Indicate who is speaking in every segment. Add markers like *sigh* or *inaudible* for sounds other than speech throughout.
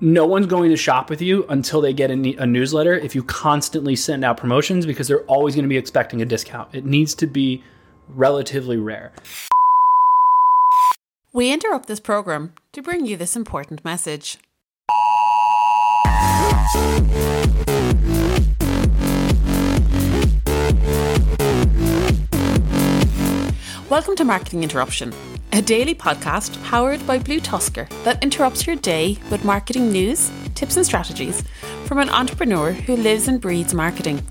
Speaker 1: no one's going to shop with you until they get a, a, newsletter if you constantly send out promotions because they're always going to be expecting a discount. It needs to be relatively rare.
Speaker 2: We interrupt this program to bring you this important message. Welcome to Marketing Interruption, a daily podcast powered by BlueTuskr that interrupts your day with marketing news, tips, and strategies from an entrepreneur who lives and breathes marketing.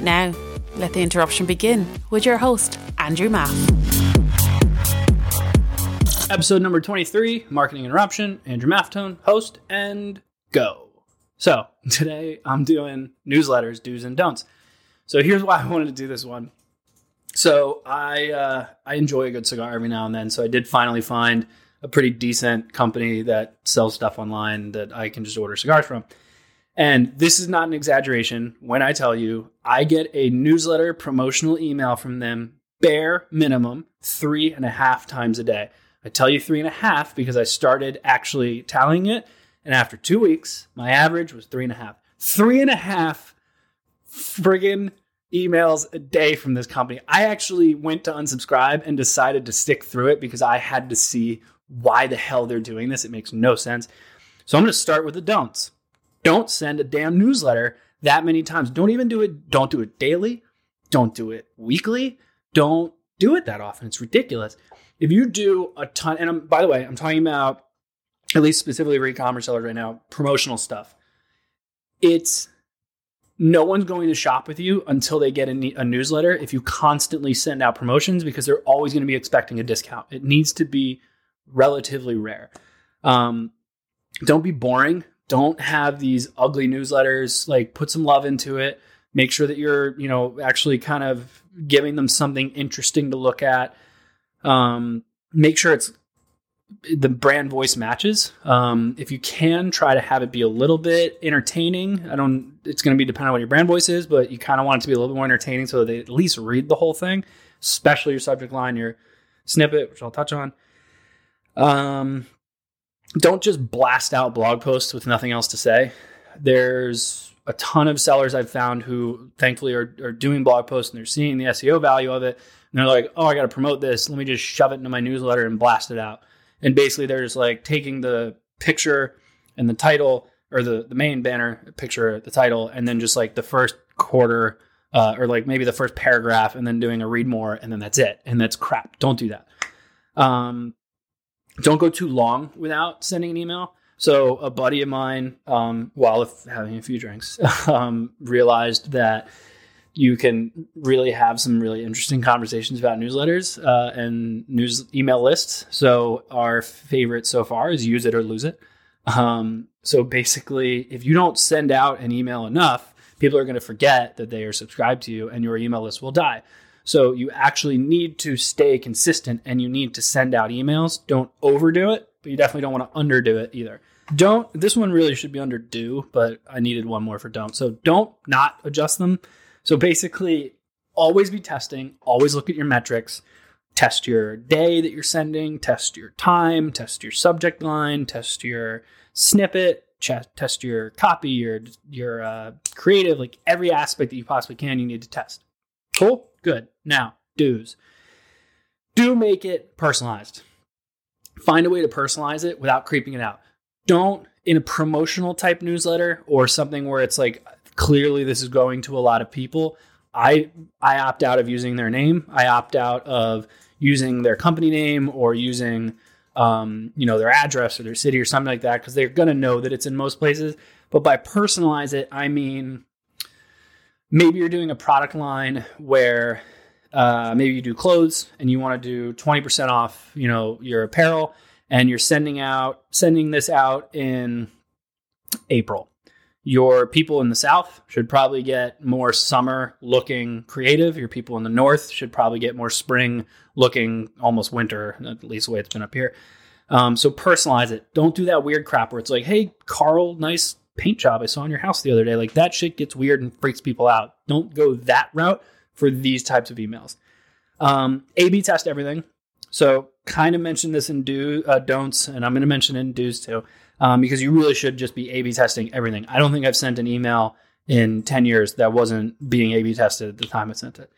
Speaker 2: Now, let the interruption begin with your host, Andrew Maff.
Speaker 1: Episode number 23 Marketing Interruption, Andrew Maffetone, host, and go. So, *laughs* today I'm doing newsletters, do's and don'ts. So, here's why I wanted to do this one so I uh, I enjoy a good cigar every now and then. So I did finally find a pretty decent company that sells stuff online that I can just order cigars from. And this is not an exaggeration when I tell you I get a newsletter promotional email from them bare minimum three and a half times a day. I tell you three and a half because I started actually tallying it. And after two weeks, my average was three and a half. Three and a half friggin' emails a day from this company. I actually went to unsubscribe and decided to stick through it because I had to see why the hell they're doing this. It makes no sense. So I'm going to start with the don'ts. Don't send a damn newsletter that many times. Don't even do it. Don't do it daily. Don't do it weekly. Don't do it that often. It's ridiculous. If you do a ton, and I'm, by the way, I'm talking about at least specifically for e-commerce sellers right now, promotional stuff. It's no one's going to shop with you until they get a, a, newsletter if you constantly send out promotions because they're always going to be expecting a discount. It needs to be relatively rare. Um, don't be boring. Don't have these ugly newsletters. Like put some love into it. Make sure that you're, you know, actually kind of giving them something interesting to look at. Um, make sure it's the brand voice matches. Um, if you can, try to have it be a little bit entertaining. I don't. It's going to be dependent on what your brand voice is, but you kind of want it to be a little bit more entertaining so they at least read the whole thing, especially your subject line, your snippet, which I'll touch on. Um, don't just blast out blog posts with nothing else to say. There's a ton of sellers I've found who thankfully are, are doing blog posts and they're seeing the SEO value of it. And they're like, oh, I got to promote this. Let me just shove it into my newsletter and blast it out and basically they're just like taking the picture and the title or the, the main banner picture, the title, and then just like the first quarter uh, or like maybe the first paragraph and then doing a read more and then that's it. And that's crap. Don't do that. Um, don't go too long without sending an email. So a buddy of mine, um, while having a few drinks, *laughs* um, realized that you can really have some really interesting conversations about newsletters uh, and news email lists. So our favorite so far is use it or lose it. Um, so basically, if you don't send out an email enough, people are going to forget that they are subscribed to you, and your email list will die. So you actually need to stay consistent, and you need to send out emails. Don't overdo it, but you definitely don't want to underdo it either. Don't. This one really should be under do, but I needed one more for don't. So don't not adjust them so basically, always be testing, always look at your metrics, test your day that you're sending, test your time, test your subject line, test your snippet, test your copy, your your uh, creative, like every aspect that you possibly can, you need to test. Cool, good. Now, do's. Do make it personalized. Find a way to personalize it without creeping it out. Don't in a promotional type newsletter or something where it's like clearly this is going to a lot of people. I I opt out of using their name. I opt out of using their company name or using um, you know their address or their city or something like that because they're going to know that it's in most places. But by personalize it, I mean maybe you're doing a product line where uh, maybe you do clothes and you want to do 20% off you know your apparel and you're sending out sending this out in April your people in the South should probably get more summer looking creative. Your people in the North should probably get more spring looking, almost winter, at least the way it's been up here. Um, so personalize it. Don't do that weird crap where it's like, hey, Carl, nice paint job I saw in your house the other day. Like that shit gets weird and freaks people out. Don't go that route for these types of emails. Um, A B test everything. So kind of mentioned this in do uh, don'ts, and I'm going to mention in do's too. Um, because you really should just be A B testing everything. I don't think I've sent an email in 10 years that wasn't being A B tested at the time I sent it.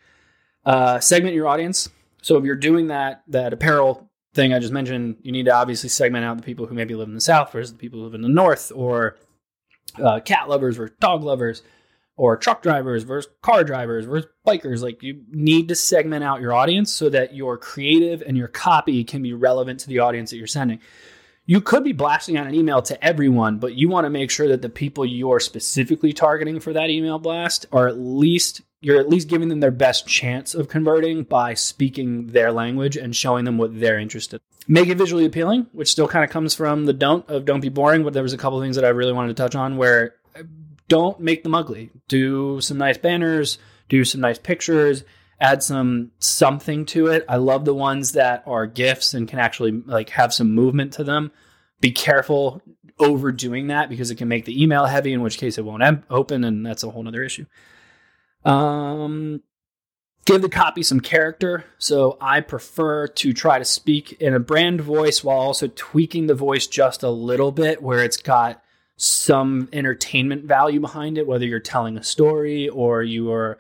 Speaker 1: Uh, segment your audience. So if you're doing that, that apparel thing I just mentioned, you need to obviously segment out the people who maybe live in the South versus the people who live in the North, or uh, cat lovers versus dog lovers, or truck drivers versus car drivers versus bikers. Like you need to segment out your audience so that your creative and your copy can be relevant to the audience that you're sending you could be blasting out an email to everyone, but you want to make sure that the people you're specifically targeting for that email blast are at least you're at least giving them their best chance of converting by speaking their language and showing them what they're interested. Make it visually appealing, which still kind of comes from the don't of don't be boring, but there was a couple things that I really wanted to touch on where uh, don't make them ugly. Do some nice banners, do some nice pictures, add some something to it. I love the ones that are GIFs and can actually like have some movement to them. Be careful overdoing that because it can make the email heavy, in which case it won't em- open, and that's a whole other issue. Um, give the copy some character. So I prefer to try to speak in a brand voice while also tweaking the voice just a little bit where it's got some entertainment value behind it, whether you're telling a story or you are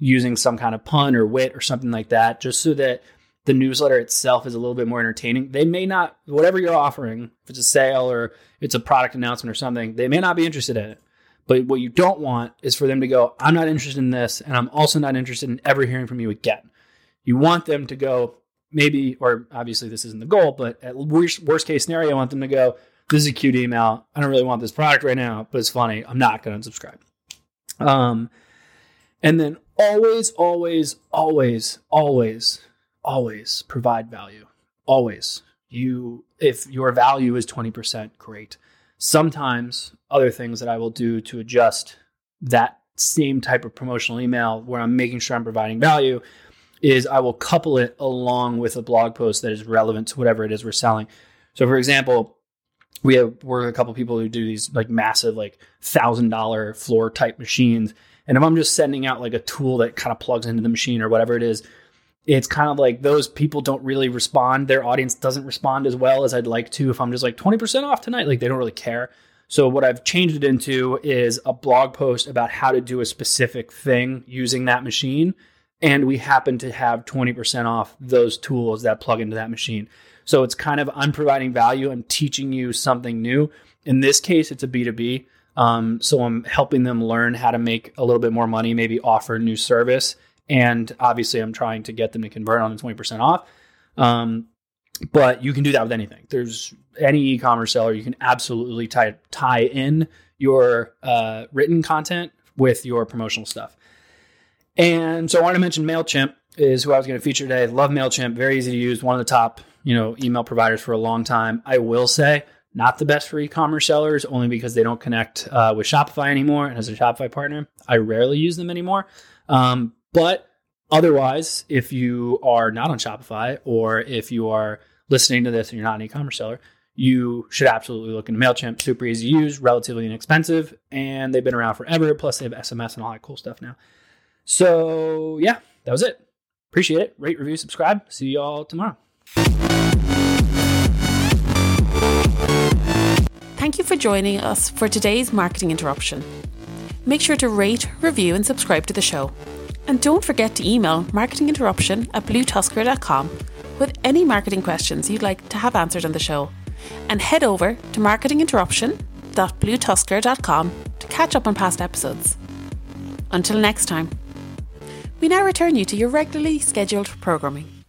Speaker 1: using some kind of pun or wit or something like that, just so that the newsletter itself is a little bit more entertaining. They may not, whatever you're offering, if it's a sale or it's a product announcement or something, they may not be interested in it. But what you don't want is for them to go, I'm not interested in this, and I'm also not interested in ever hearing from you again. You want them to go, maybe, or obviously this isn't the goal, but at worst, worst case scenario, I want them to go, this is a cute email. I don't really want this product right now, but it's funny. I'm not going to unsubscribe. Um, and then always, always, always, always, always provide value. Always. You, if your value is 20%, great. Sometimes other things that I will do to adjust that same type of promotional email where I'm making sure I'm providing value is I will couple it along with a blog post that is relevant to whatever it is we're selling. So, for example, we have we're a couple people who do these like massive like thousand dollar floor type machines and if I'm just sending out like a tool that kind of plugs into the machine or whatever it is, it's kind of like those people don't really respond. Their audience doesn't respond as well as I'd like to. If I'm just like 20% off tonight, like they don't really care. So what I've changed it into is a blog post about how to do a specific thing using that machine. And we happen to have 20% off those tools that plug into that machine. So it's kind of I'm providing value. I'm teaching you something new. In this case, it's a B2B. Um, so I'm helping them learn how to make a little bit more money, maybe offer a new service. And obviously, I'm trying to get them to convert on the 20% off. Um, but you can do that with anything. There's any e-commerce seller, you can absolutely tie, tie in your uh, written content with your promotional stuff. And so I want to mention MailChimp is who I was going to feature today. Love MailChimp, very easy to use, one of the top, you know, email providers for a long time. I will say not the best for e-commerce sellers only because they don't connect uh, with Shopify anymore. And as a Shopify partner, I rarely use them anymore. Um, but otherwise, if you are not on Shopify or if you are listening to this and you're not an e-commerce seller, you should absolutely look into MailChimp. Super easy to use, relatively inexpensive, and they've been around forever. Plus, they have SMS and all that cool stuff now. So, yeah, that was it. Appreciate it. Rate, review, subscribe. See you all tomorrow.
Speaker 2: Thank you for joining us for today's marketing interruption. Make sure to rate, review, and subscribe to the show. And don't forget to email marketinginterruption at bluetuskr.com with any marketing questions you'd like to have answered on the show. And head over to marketinginterruption.bluetuskr.com to catch up on past episodes. Until next time, we now return you to your regularly scheduled programming.